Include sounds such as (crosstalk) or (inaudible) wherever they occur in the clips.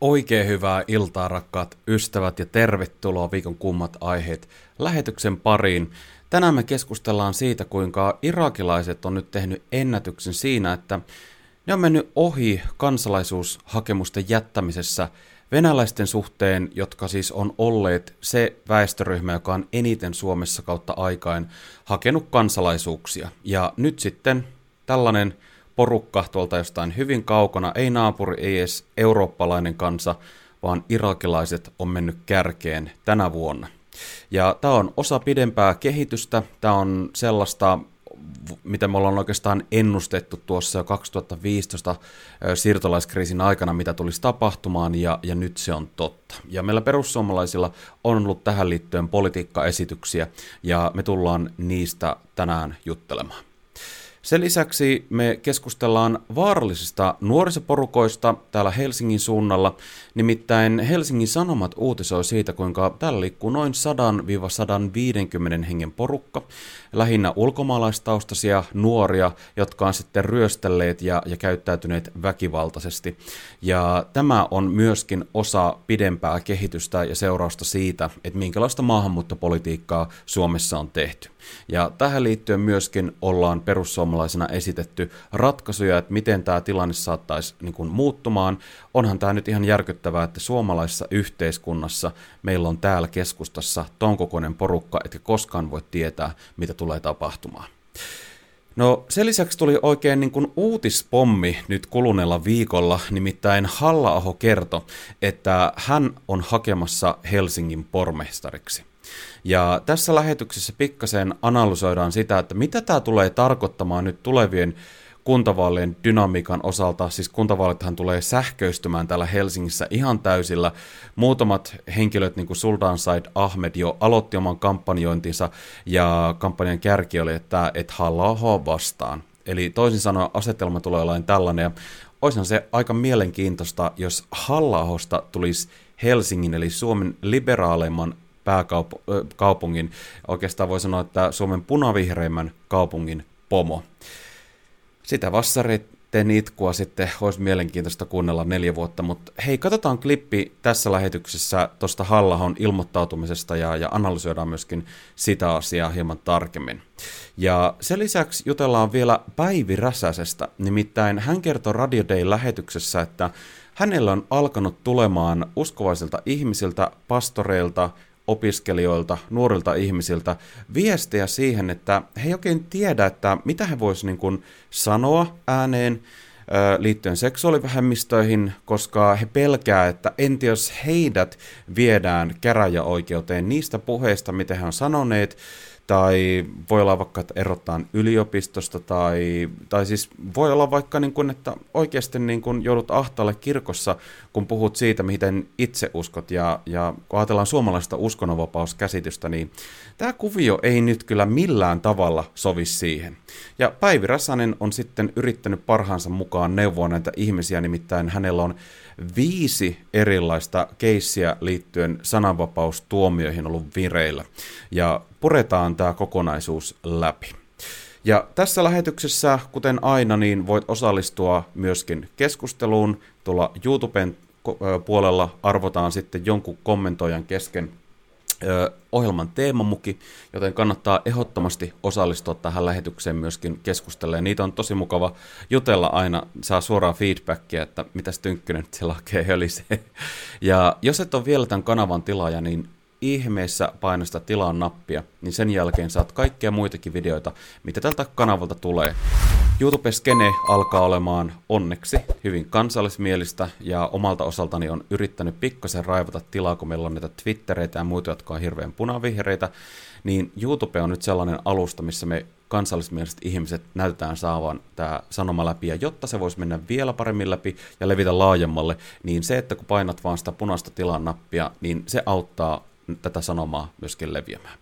Oikein hyvää iltaa rakkaat ystävät ja tervetuloa viikon kummat aiheet lähetyksen pariin. Tänään me keskustellaan siitä, kuinka irakilaiset on nyt tehnyt ennätyksen siinä, että ne on mennyt ohi kansalaisuushakemusten jättämisessä venäläisten suhteen, jotka siis on olleet se väestöryhmä, joka on eniten Suomessa kautta aikain hakenut kansalaisuuksia. Ja nyt sitten tällainen porukka tuolta jostain hyvin kaukana, ei naapuri, ei edes eurooppalainen kansa, vaan irakilaiset on mennyt kärkeen tänä vuonna. Ja tämä on osa pidempää kehitystä, tämä on sellaista, mitä me ollaan oikeastaan ennustettu tuossa jo 2015 siirtolaiskriisin aikana, mitä tulisi tapahtumaan, ja, ja nyt se on totta. Ja meillä perussuomalaisilla on ollut tähän liittyen politiikkaesityksiä, ja me tullaan niistä tänään juttelemaan. Sen lisäksi me keskustellaan vaarallisista nuorisoporukoista täällä Helsingin suunnalla. Nimittäin Helsingin Sanomat uutisoi siitä, kuinka täällä liikkuu noin 100-150 hengen porukka, lähinnä ulkomaalaistaustaisia nuoria, jotka on sitten ryöstelleet ja, ja käyttäytyneet väkivaltaisesti. Ja tämä on myöskin osa pidempää kehitystä ja seurausta siitä, että minkälaista maahanmuuttopolitiikkaa Suomessa on tehty. Ja tähän liittyen myöskin ollaan perussuomalaisena esitetty ratkaisuja, että miten tämä tilanne saattaisi niin kuin, muuttumaan. Onhan tämä nyt ihan järkyttävää, että suomalaisessa yhteiskunnassa meillä on täällä keskustassa ton kokoinen porukka, että koskaan voi tietää, mitä tulee tapahtumaan. No sen lisäksi tuli oikein niin kuin uutispommi nyt kuluneella viikolla, nimittäin halla kertoi, että hän on hakemassa Helsingin pormestariksi. Ja tässä lähetyksessä pikkasen analysoidaan sitä, että mitä tämä tulee tarkoittamaan nyt tulevien kuntavaalien dynamiikan osalta, siis kuntavaalithan tulee sähköistymään täällä Helsingissä ihan täysillä. Muutamat henkilöt, niin kuin Sultan Said Ahmed, jo aloitti oman kampanjointinsa, ja kampanjan kärki oli, että et halla vastaan. Eli toisin sanoen asetelma tulee olemaan tällainen, ja olisihan se aika mielenkiintoista, jos halla tulisi Helsingin, eli Suomen liberaaleimman pääkaupungin, oikeastaan voi sanoa, että Suomen punavihreimmän kaupungin pomo. Sitä vassareiden itkua sitten olisi mielenkiintoista kuunnella neljä vuotta, mutta hei, katsotaan klippi tässä lähetyksessä tuosta Hallahon ilmoittautumisesta ja, ja analysoidaan myöskin sitä asiaa hieman tarkemmin. Ja sen lisäksi jutellaan vielä Päivi Räsäsestä, nimittäin hän kertoi Radio Day-lähetyksessä, että hänellä on alkanut tulemaan uskovaisilta ihmisiltä, pastoreilta, opiskelijoilta, nuorilta ihmisiltä viestejä siihen, että he ei oikein tiedä, että mitä he voisivat niin sanoa ääneen liittyen seksuaalivähemmistöihin, koska he pelkää, että enti jos heidät viedään käräjäoikeuteen niistä puheista, mitä he on sanoneet, tai voi olla vaikka, että erotaan yliopistosta, tai, tai siis voi olla vaikka, niin kuin, että oikeasti niin kuin joudut ahtaalle kirkossa, kun puhut siitä, miten itse uskot, ja, ja kun ajatellaan suomalaista uskonnonvapauskäsitystä, niin tämä kuvio ei nyt kyllä millään tavalla sovi siihen. Ja Päivi Räsänen on sitten yrittänyt parhaansa mukaan neuvoa näitä ihmisiä, nimittäin hänellä on viisi erilaista keissiä liittyen sananvapaustuomioihin ollut vireillä. Ja puretaan tämä kokonaisuus läpi. Ja tässä lähetyksessä, kuten aina, niin voit osallistua myöskin keskusteluun. Tuolla YouTuben puolella arvotaan sitten jonkun kommentoijan kesken ohjelman teemamuki, joten kannattaa ehdottomasti osallistua tähän lähetykseen myöskin keskustelemaan. Niitä on tosi mukava jutella aina, saa suoraa feedbackia, että mitäs Tynkkynen siellä oikein hölisee. Ja jos et ole vielä tämän kanavan tilaaja, niin ihmeessä painosta tilaa nappia, niin sen jälkeen saat kaikkia muitakin videoita, mitä tältä kanavalta tulee. YouTube-skene alkaa olemaan onneksi hyvin kansallismielistä ja omalta osaltani on yrittänyt pikkasen raivata tilaa, kun meillä on näitä Twittereitä ja muita, jotka on hirveän punavihreitä, niin YouTube on nyt sellainen alusta, missä me kansallismieliset ihmiset näytetään saavan tämä sanoma läpi, ja jotta se voisi mennä vielä paremmin läpi ja levitä laajemmalle, niin se, että kun painat vaan sitä punaista tilan nappia, niin se auttaa tätä sanomaa myöskin leviämään.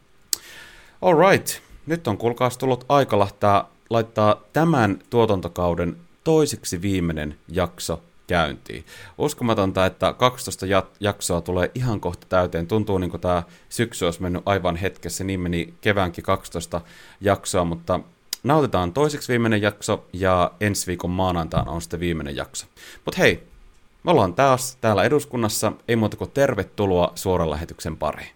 Alright, nyt on kuulkaas tullut aika lähtää laittaa tämän tuotantokauden toiseksi viimeinen jakso käyntiin. Uskomatonta, että 12 jaksoa tulee ihan kohta täyteen. Tuntuu niin kuin tämä syksy olisi mennyt aivan hetkessä, niin meni keväänkin 12 jaksoa, mutta nautitaan toiseksi viimeinen jakso ja ensi viikon maanantaina on sitten viimeinen jakso. Mutta hei, Me ollaan taas täällä eduskunnassa, ei muuta kuin tervetuloa suoran lähetyksen pariin.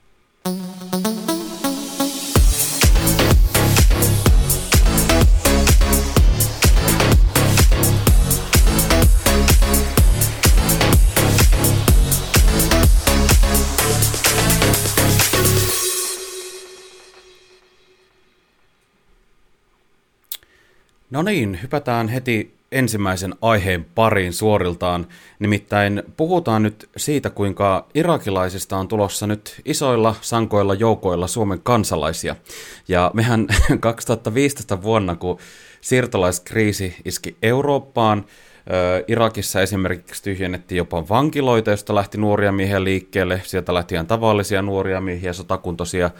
No niin, hypätään heti ensimmäisen aiheen pariin suoriltaan. Nimittäin puhutaan nyt siitä, kuinka irakilaisista on tulossa nyt isoilla sankoilla joukoilla Suomen kansalaisia. Ja mehän (laughs) 2015 vuonna, kun siirtolaiskriisi iski Eurooppaan, Irakissa esimerkiksi tyhjennettiin jopa vankiloita, josta lähti nuoria miehiä liikkeelle. Sieltä lähti ihan tavallisia nuoria miehiä, sotakuntoisia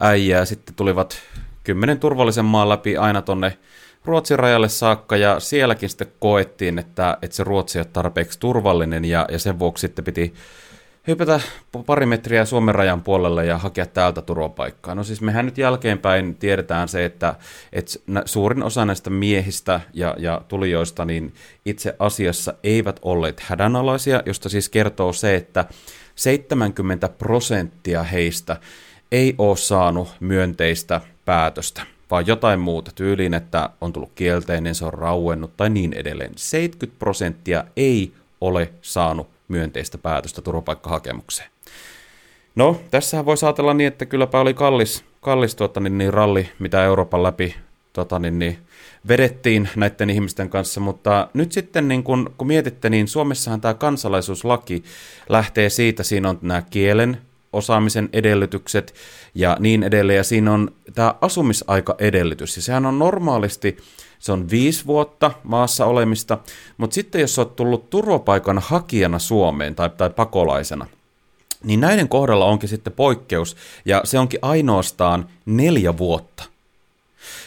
äijää. Sitten tulivat kymmenen turvallisen maan läpi aina tonne Ruotsin rajalle saakka ja sielläkin sitten koettiin, että, että se Ruotsi ole tarpeeksi turvallinen ja, ja sen vuoksi sitten piti hypätä pari metriä Suomen rajan puolelle ja hakea täältä turvapaikkaa. No siis mehän nyt jälkeenpäin tiedetään se, että, että suurin osa näistä miehistä ja, ja tulijoista niin itse asiassa eivät olleet hädänalaisia, josta siis kertoo se, että 70 prosenttia heistä ei ole saanut myönteistä päätöstä vaan jotain muuta tyyliin, että on tullut kielteinen, se on rauennut tai niin edelleen. 70 prosenttia ei ole saanut myönteistä päätöstä turvapaikkahakemukseen. No, tässähän voi ajatella niin, että kylläpä oli kallis, kallis tuota, niin, niin ralli, mitä Euroopan läpi tota, niin, niin, vedettiin näiden ihmisten kanssa, mutta nyt sitten niin kun, kun mietitte, niin Suomessahan tämä kansalaisuuslaki lähtee siitä, siinä on nämä kielen osaamisen edellytykset ja niin edelleen. Ja siinä on tämä asumisaikaedellytys. Ja sehän on normaalisti, se on viisi vuotta maassa olemista, mutta sitten jos olet tullut turvapaikan hakijana Suomeen tai, tai pakolaisena, niin näiden kohdalla onkin sitten poikkeus, ja se onkin ainoastaan neljä vuotta.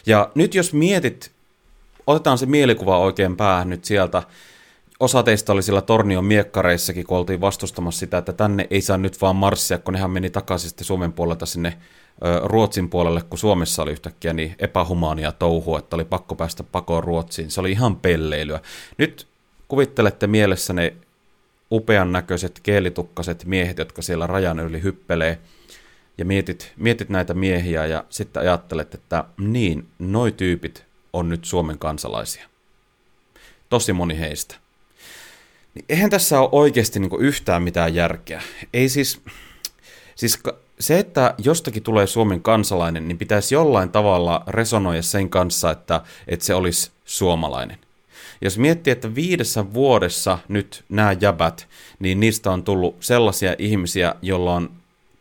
Ja nyt jos mietit, otetaan se mielikuva oikein päähän nyt sieltä, osa teistä oli sillä Tornion miekkareissakin, kun oltiin vastustamassa sitä, että tänne ei saa nyt vaan marssia, kun nehän meni takaisin sitten Suomen puolelta sinne Ruotsin puolelle, kun Suomessa oli yhtäkkiä niin epähumaania touhua, että oli pakko päästä pakoon Ruotsiin. Se oli ihan pelleilyä. Nyt kuvittelette mielessä ne upean näköiset keelitukkaset miehet, jotka siellä rajan yli hyppelee, ja mietit, mietit näitä miehiä ja sitten ajattelet, että niin, noi tyypit on nyt Suomen kansalaisia. Tosi moni heistä. Niin eihän tässä ole oikeasti niin yhtään mitään järkeä. Ei siis, siis se, että jostakin tulee Suomen kansalainen, niin pitäisi jollain tavalla resonoida sen kanssa, että, että se olisi suomalainen. Jos miettii, että viidessä vuodessa nyt nämä jäbät, niin niistä on tullut sellaisia ihmisiä, joilla on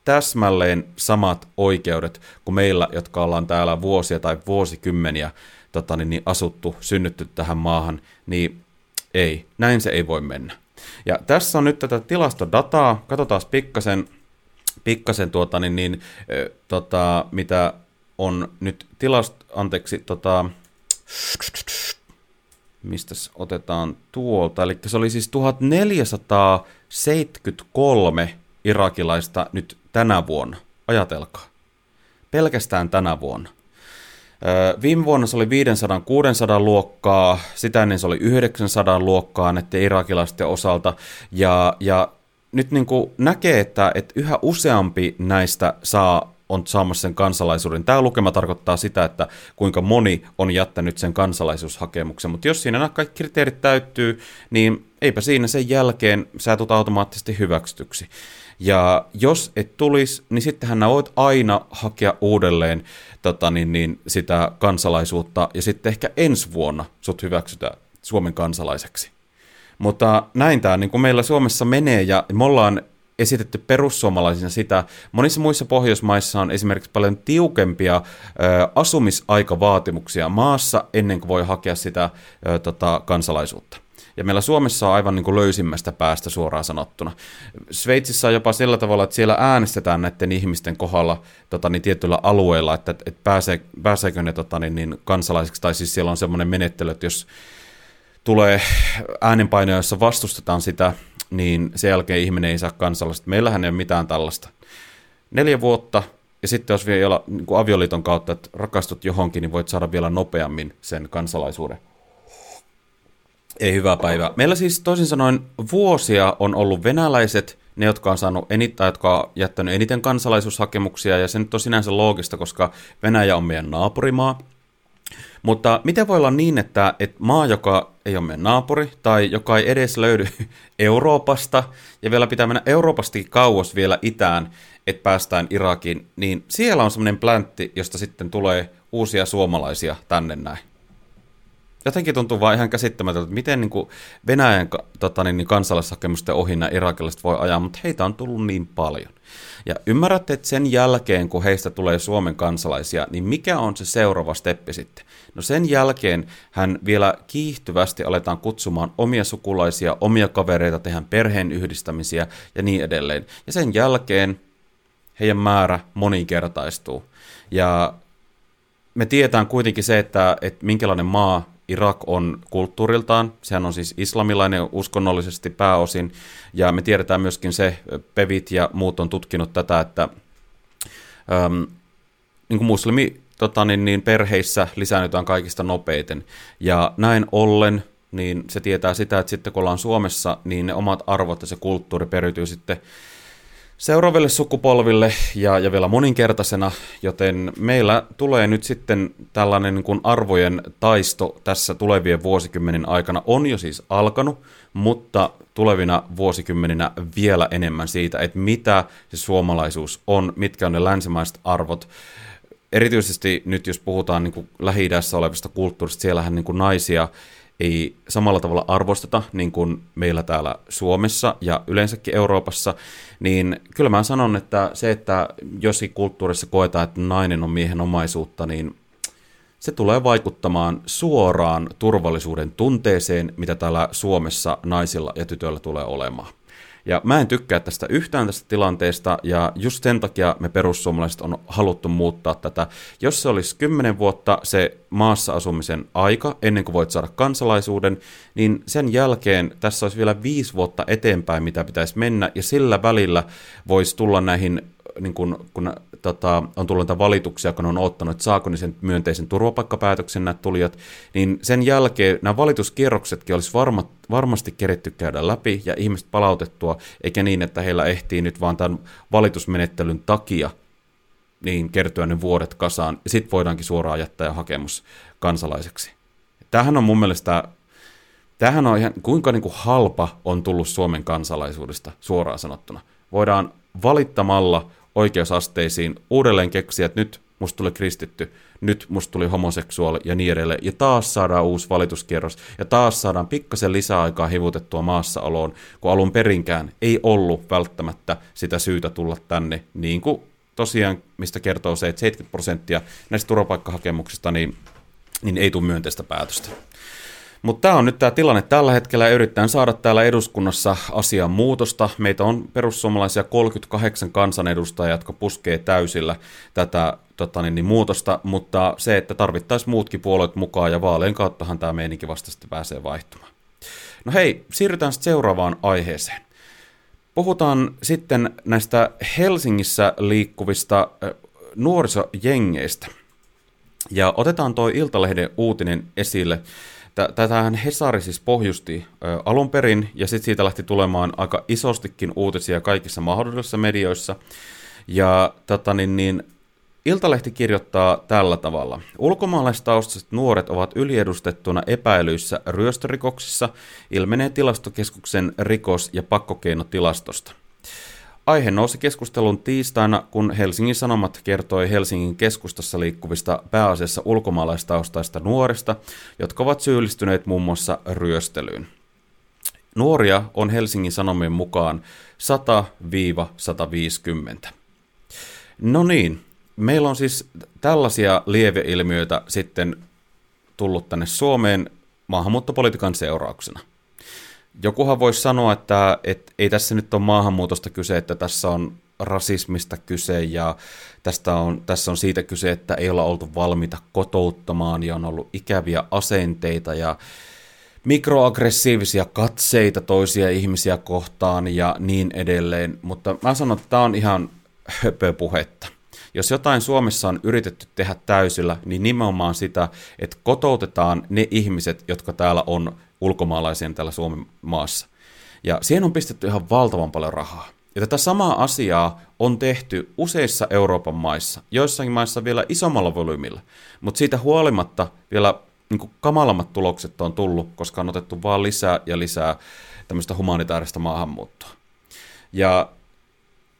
täsmälleen samat oikeudet kuin meillä, jotka ollaan täällä vuosia tai vuosikymmeniä tota, niin, niin asuttu, synnytty tähän maahan, niin ei, näin se ei voi mennä. Ja tässä on nyt tätä tilastodataa, katsotaan pikkasen, pikkasen tuota, niin, niin, tota, mitä on nyt tilast, anteeksi, tota, mistä otetaan tuolta, eli se oli siis 1473 irakilaista nyt tänä vuonna, ajatelkaa, pelkästään tänä vuonna. Viime vuonna se oli 500-600 luokkaa, sitä ennen se oli 900 luokkaa näiden irakilaisten osalta, ja, ja nyt niin kuin näkee, että, että yhä useampi näistä saa on saamassa sen kansalaisuuden. Tämä lukema tarkoittaa sitä, että kuinka moni on jättänyt sen kansalaisuushakemuksen, mutta jos siinä nämä kaikki kriteerit täyttyy, niin eipä siinä sen jälkeen sä tulet automaattisesti hyväksytyksi. Ja jos et tulisi, niin sittenhän voit aina hakea uudelleen tota, niin, niin, sitä kansalaisuutta, ja sitten ehkä ensi vuonna sut hyväksytään Suomen kansalaiseksi. Mutta näin tämä niin meillä Suomessa menee, ja me ollaan esitetty perussuomalaisina sitä. Monissa muissa Pohjoismaissa on esimerkiksi paljon tiukempia ö, asumisaikavaatimuksia maassa ennen kuin voi hakea sitä ö, tota, kansalaisuutta. Ja meillä Suomessa on aivan niin kuin löysimmästä päästä suoraan sanottuna. Sveitsissä on jopa sillä tavalla, että siellä äänestetään näiden ihmisten kohdalla tota, niin tietyillä alueilla, että, että pääsee, pääseekö ne tota, niin, niin kansalaisiksi, tai siis siellä on semmoinen menettely, että jos tulee äänenpainoja, jossa vastustetaan sitä, niin sen jälkeen ihminen ei saa kansalaista. Meillähän ei ole mitään tällaista. Neljä vuotta, ja sitten jos vielä niin avioliiton kautta, että rakastut johonkin, niin voit saada vielä nopeammin sen kansalaisuuden. Ei hyvää päivää. Meillä siis toisin sanoen vuosia on ollut venäläiset, ne jotka on saanut eniten, jotka on jättänyt eniten kansalaisuushakemuksia, ja se nyt on sinänsä loogista, koska Venäjä on meidän naapurimaa. Mutta miten voi olla niin, että, että maa, joka ei ole meidän naapuri, tai joka ei edes löydy (laughs) Euroopasta, ja vielä pitää mennä Euroopastakin kauas vielä itään, että päästään Irakiin, niin siellä on semmoinen pläntti, josta sitten tulee uusia suomalaisia tänne näin jotenkin tuntuu vaan ihan käsittämätöntä, että miten niin kuin Venäjän tota, niin, niin kansalaishakemusten ohi nämä irakilaiset voi ajaa, mutta heitä on tullut niin paljon. Ja ymmärrätte, että sen jälkeen, kun heistä tulee Suomen kansalaisia, niin mikä on se seuraava steppi sitten? No sen jälkeen hän vielä kiihtyvästi aletaan kutsumaan omia sukulaisia, omia kavereita, tehdään perheen yhdistämisiä ja niin edelleen. Ja sen jälkeen heidän määrä moninkertaistuu. Ja me tiedetään kuitenkin se, että, että minkälainen maa Irak on kulttuuriltaan, sehän on siis islamilainen uskonnollisesti pääosin, ja me tiedetään myöskin se, Pevit ja muut on tutkinut tätä, että äm, niin kuin muslimi tota, niin, niin perheissä lisäännytään kaikista nopeiten, ja näin ollen niin se tietää sitä, että sitten kun ollaan Suomessa, niin ne omat arvot ja se kulttuuri periytyy sitten seuraaville sukupolville ja, ja vielä moninkertaisena, joten meillä tulee nyt sitten tällainen niin kuin arvojen taisto tässä tulevien vuosikymmenen aikana on jo siis alkanut, mutta tulevina vuosikymmeninä vielä enemmän siitä, että mitä se suomalaisuus on, mitkä on ne länsimaiset arvot. Erityisesti nyt jos puhutaan niin Lähi-idässä olevista kulttuurista, siellähän niin kuin naisia ei samalla tavalla arvosteta niin kuin meillä täällä Suomessa ja yleensäkin Euroopassa, niin kyllä mä sanon, että se, että joskin kulttuurissa koetaan, että nainen on miehen omaisuutta, niin se tulee vaikuttamaan suoraan turvallisuuden tunteeseen, mitä täällä Suomessa naisilla ja tytöillä tulee olemaan. Ja mä en tykkää tästä yhtään tästä tilanteesta, ja just sen takia me perussuomalaiset on haluttu muuttaa tätä. Jos se olisi 10 vuotta se maassa asumisen aika, ennen kuin voit saada kansalaisuuden, niin sen jälkeen tässä olisi vielä viisi vuotta eteenpäin, mitä pitäisi mennä, ja sillä välillä voisi tulla näihin niin kun, kun tota, on tullut näitä valituksia, kun on ottanut, että saako ne sen myönteisen turvapaikkapäätöksen nämä tulijat, niin sen jälkeen nämä valituskierroksetkin olisi varma, varmasti keretty käydä läpi ja ihmiset palautettua, eikä niin, että heillä ehtii nyt vaan tämän valitusmenettelyn takia niin kertyä ne vuodet kasaan, ja sitten voidaankin suoraan jättää hakemus kansalaiseksi. Tämähän on mun mielestä, tämähän on ihan, kuinka niin kuin halpa on tullut Suomen kansalaisuudesta suoraan sanottuna. Voidaan valittamalla oikeusasteisiin uudelleen keksiä, että nyt musta tuli kristitty, nyt musta tuli homoseksuaali ja niin edelleen. Ja taas saadaan uusi valituskierros ja taas saadaan pikkasen lisäaikaa hivutettua maassaoloon, kun alun perinkään ei ollut välttämättä sitä syytä tulla tänne, niin kuin tosiaan, mistä kertoo se, että 70 prosenttia näistä turvapaikkahakemuksista niin, niin ei tule myönteistä päätöstä. Mutta tämä on nyt tämä tilanne tällä hetkellä ja yritetään saada täällä eduskunnassa asian muutosta. Meitä on perussuomalaisia 38 kansanedustajia, jotka puskee täysillä tätä tota niin, niin, muutosta, mutta se, että tarvittaisiin muutkin puolueet mukaan ja vaaleen kauttahan tämä meininki vasta sitten pääsee vaihtumaan. No hei, siirrytään sitten seuraavaan aiheeseen. Puhutaan sitten näistä Helsingissä liikkuvista nuorisojengeistä. Ja otetaan tuo Iltalehden uutinen esille. Tätähän Hesari siis pohjusti alun perin, ja sitten siitä lähti tulemaan aika isostikin uutisia kaikissa mahdollisissa medioissa. Ja tota, niin, niin, Iltalehti kirjoittaa tällä tavalla. Ulkomaalaistaustaiset nuoret ovat yliedustettuna epäilyissä ryöstörikoksissa, ilmenee tilastokeskuksen rikos- ja pakkokeinotilastosta. Aihe nousi keskustelun tiistaina, kun Helsingin Sanomat kertoi Helsingin keskustassa liikkuvista pääasiassa ulkomaalaistaustaista nuorista, jotka ovat syyllistyneet muun muassa ryöstelyyn. Nuoria on Helsingin Sanomien mukaan 100-150. No niin, meillä on siis tällaisia lieveilmiöitä sitten tullut tänne Suomeen maahanmuuttopolitiikan seurauksena jokuhan voisi sanoa, että, että ei tässä nyt ole maahanmuutosta kyse, että tässä on rasismista kyse ja tästä on, tässä on siitä kyse, että ei olla oltu valmiita kotouttamaan ja on ollut ikäviä asenteita ja mikroaggressiivisia katseita toisia ihmisiä kohtaan ja niin edelleen, mutta mä sanon, että tämä on ihan höpöpuhetta. Jos jotain Suomessa on yritetty tehdä täysillä, niin nimenomaan sitä, että kotoutetaan ne ihmiset, jotka täällä on ulkomaalaisia täällä Suomen maassa. Ja siihen on pistetty ihan valtavan paljon rahaa. Ja tätä samaa asiaa on tehty useissa Euroopan maissa, joissakin maissa vielä isommalla volyymilla, mutta siitä huolimatta vielä niin kamalammat tulokset on tullut, koska on otettu vaan lisää ja lisää tämmöistä humanitaarista maahanmuuttoa. Ja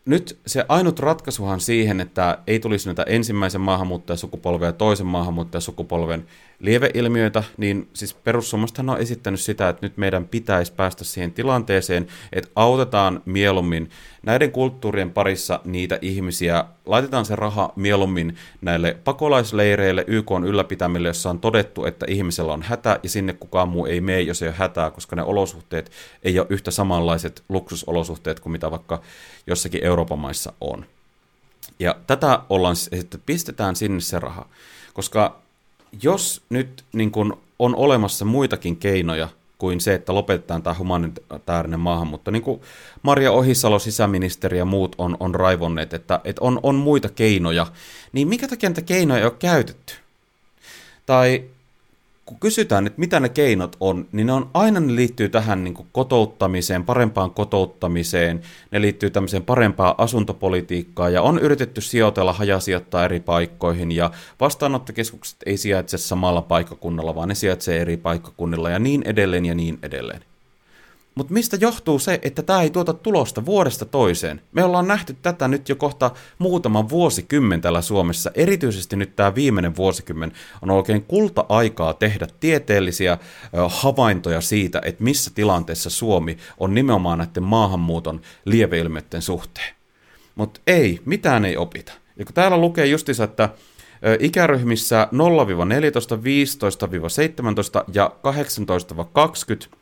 nyt se ainut ratkaisuhan siihen, että ei tulisi näitä ensimmäisen maahanmuuttajasukupolven ja toisen maahanmuuttajasukupolven lieveilmiöitä, niin siis perussuomastahan on esittänyt sitä, että nyt meidän pitäisi päästä siihen tilanteeseen, että autetaan mieluummin näiden kulttuurien parissa niitä ihmisiä, laitetaan se raha mieluummin näille pakolaisleireille YK on ylläpitämille, jossa on todettu, että ihmisellä on hätä ja sinne kukaan muu ei mene, jos ei ole hätää, koska ne olosuhteet ei ole yhtä samanlaiset luksusolosuhteet kuin mitä vaikka jossakin Euroopan maissa on. Ja tätä ollaan siis, että pistetään sinne se raha, koska jos nyt niin kun on olemassa muitakin keinoja kuin se, että lopetetaan tämä humanitaarinen maahanmuutto, niin kuin Maria Ohisalo, sisäministeri ja muut on, on raivonneet, että, että on, on muita keinoja, niin mikä takia näitä keinoja ei ole käytetty? Tai kun kysytään, että mitä ne keinot on, niin ne on aina ne liittyy tähän niin kotouttamiseen, parempaan kotouttamiseen, ne liittyy tämmöiseen parempaan asuntopolitiikkaan, ja on yritetty sijoitella, hajasijoittaa eri paikkoihin, ja vastaanottokeskukset ei sijaitse samalla paikkakunnalla, vaan ne sijaitsee eri paikkakunnilla, ja niin edelleen ja niin edelleen. Mutta mistä johtuu se, että tämä ei tuota tulosta vuodesta toiseen? Me ollaan nähty tätä nyt jo kohta muutama vuosikymmen täällä Suomessa. Erityisesti nyt tämä viimeinen vuosikymmen on oikein kulta-aikaa tehdä tieteellisiä havaintoja siitä, että missä tilanteessa Suomi on nimenomaan näiden maahanmuuton lieveilmiöiden suhteen. Mutta ei, mitään ei opita. Ja kun täällä lukee justiinsa, että ikäryhmissä 0-14, 15-17 ja 18-20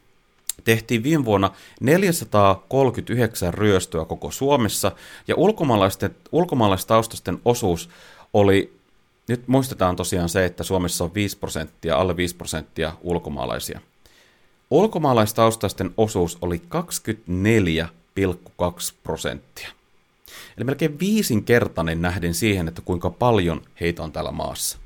tehtiin viime vuonna 439 ryöstöä koko Suomessa, ja ulkomaalaisten, ulkomaalaistaustaisten osuus oli, nyt muistetaan tosiaan se, että Suomessa on 5 prosenttia, alle 5 prosenttia ulkomaalaisia. Ulkomaalaistaustaisten osuus oli 24,2 prosenttia. Eli melkein viisinkertainen nähden siihen, että kuinka paljon heitä on täällä maassa.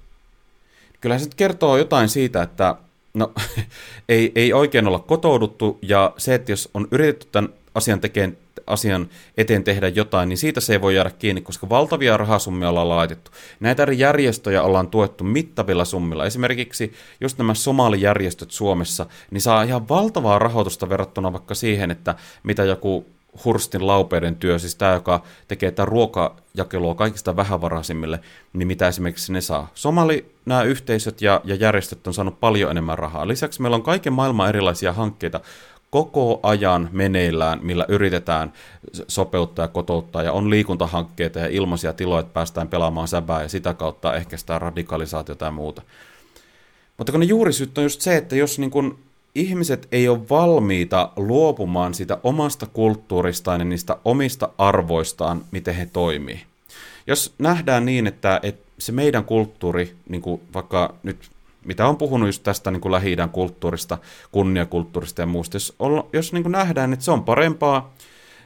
Kyllä se kertoo jotain siitä, että No, (laughs) ei, ei oikein olla kotouduttu, ja se, että jos on yritetty tämän asian, tekeen, asian eteen tehdä jotain, niin siitä se ei voi jäädä kiinni, koska valtavia rahasummia ollaan laitettu. Näitä eri järjestöjä ollaan tuettu mittavilla summilla. Esimerkiksi just nämä somalijärjestöt Suomessa, niin saa ihan valtavaa rahoitusta verrattuna vaikka siihen, että mitä joku Hurstin laupeiden työ, siis tämä, joka tekee tätä ruokajakelua kaikista vähävaraisimmille, niin mitä esimerkiksi ne saa. Somali, nämä yhteisöt ja, ja järjestöt on saanut paljon enemmän rahaa. Lisäksi meillä on kaiken maailman erilaisia hankkeita koko ajan meneillään, millä yritetään sopeuttaa ja kotouttaa, ja on liikuntahankkeita ja ilmaisia tiloja, että päästään pelaamaan säbää, ja sitä kautta ehkäistään radikalisaatiota ja muuta. Mutta kun ne juurisyyt on just se, että jos niin kun ihmiset ei ole valmiita luopumaan siitä omasta kulttuuristaan ja niistä omista arvoistaan, miten he toimii. Jos nähdään niin, että, että se meidän kulttuuri, niin kuin vaikka nyt mitä on puhunut just tästä niin kuin lähi kulttuurista, kunniakulttuurista ja muusta, jos, jos niin kuin nähdään, että se on parempaa,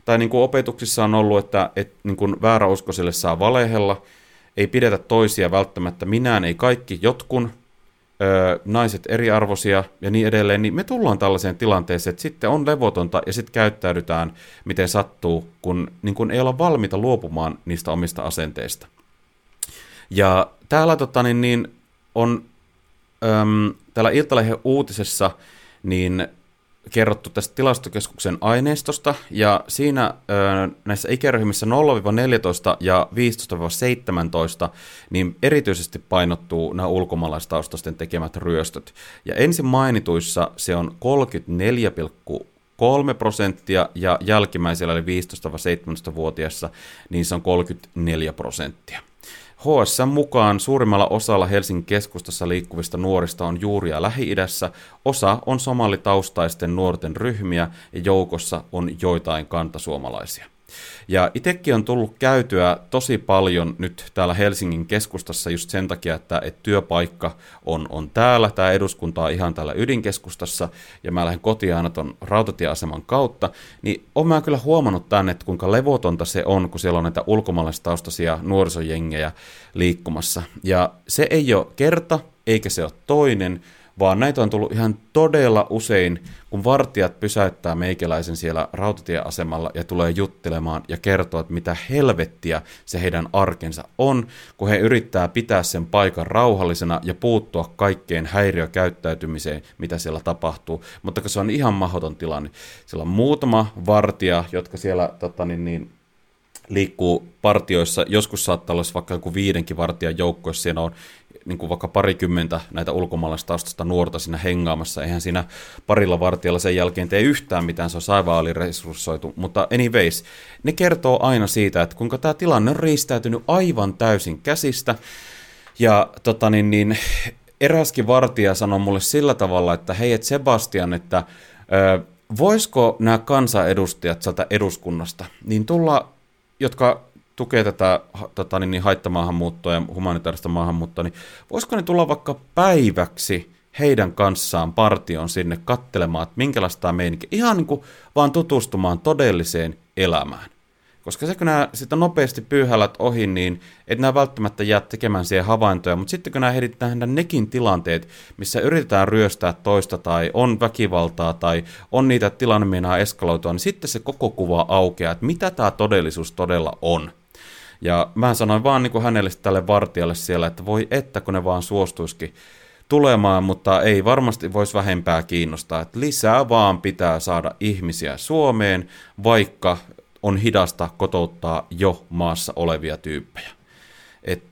tai niin kuin opetuksissa on ollut, että, että niin kuin vääräuskoisille saa valehella, ei pidetä toisia välttämättä minään, ei kaikki, jotkun, ö, naiset eriarvoisia ja niin edelleen, niin me tullaan tällaiseen tilanteeseen, että sitten on levotonta ja sitten käyttäydytään miten sattuu, kun, niin kun ei olla valmiita luopumaan niistä omista asenteista. Ja täällä tota, niin, niin on äm, täällä Iltalehden uutisessa niin kerrottu tästä tilastokeskuksen aineistosta, ja siinä näissä ikäryhmissä 0-14 ja 15-17, niin erityisesti painottuu nämä ulkomaalaistaustaisten tekemät ryöstöt. Ja ensin mainituissa se on 34,3 prosenttia, ja jälkimmäisellä eli 15-17-vuotiaissa, niin se on 34 prosenttia. HSM mukaan suurimmalla osalla Helsingin keskustassa liikkuvista nuorista on juuria Lähi-idässä, osa on somalitaustaisten nuorten ryhmiä ja joukossa on joitain kantasuomalaisia. Ja itsekin on tullut käytyä tosi paljon nyt täällä Helsingin keskustassa just sen takia, että, että työpaikka on, on täällä, tämä eduskunta on ihan täällä ydinkeskustassa, ja mä lähden kotiin aina ton rautatieaseman kautta, niin on mä kyllä huomannut tänne, että kuinka levotonta se on, kun siellä on näitä ulkomaalaistaustaisia nuorisojengejä liikkumassa. Ja se ei ole kerta, eikä se ole toinen, vaan näitä on tullut ihan todella usein, kun vartijat pysäyttää meikäläisen siellä rautatieasemalla ja tulee juttelemaan ja kertoo, että mitä helvettiä se heidän arkensa on, kun he yrittää pitää sen paikan rauhallisena ja puuttua kaikkeen häiriökäyttäytymiseen, mitä siellä tapahtuu, mutta se on ihan mahdoton tilanne. Siellä on muutama vartija, jotka siellä tota, niin, niin, liikkuu partioissa, joskus saattaa olla vaikka joku viidenkin vartijan joukko, jos siinä on niin kuin vaikka parikymmentä näitä ulkomaalaistaustaista nuorta siinä hengaamassa, eihän siinä parilla vartijalla sen jälkeen tee yhtään mitään, se on aivan aliresurssoitu, mutta anyways, ne kertoo aina siitä, että kuinka tämä tilanne on riistäytynyt aivan täysin käsistä, ja tota niin, niin eräskin vartija sanoi mulle sillä tavalla, että hei, et Sebastian, että ö, voisiko nämä kansanedustajat sieltä eduskunnasta, niin tulla, jotka tukee tätä tota, niin, niin haittamaahanmuuttoa ja humanitaarista maahanmuuttoa, niin voisiko ne tulla vaikka päiväksi heidän kanssaan partion sinne kattelemaan, että minkälaista tämä ihan niin kuin vaan tutustumaan todelliseen elämään. Koska se, kun nämä sitten nopeasti pyyhälät ohi, niin et nämä välttämättä jää tekemään siihen havaintoja, mutta sitten kun nämä ehdit nähdä nekin tilanteet, missä yritetään ryöstää toista tai on väkivaltaa tai on niitä tilanne eskaloitua, niin sitten se koko kuva aukeaa, että mitä tämä todellisuus todella on. Ja mä sanoin vaan niin kuin hänelle tälle vartijalle siellä, että voi että kun ne vaan suostuisikin tulemaan, mutta ei varmasti voisi vähempää kiinnostaa. Että lisää vaan pitää saada ihmisiä Suomeen, vaikka on hidasta kotouttaa jo maassa olevia tyyppejä. Et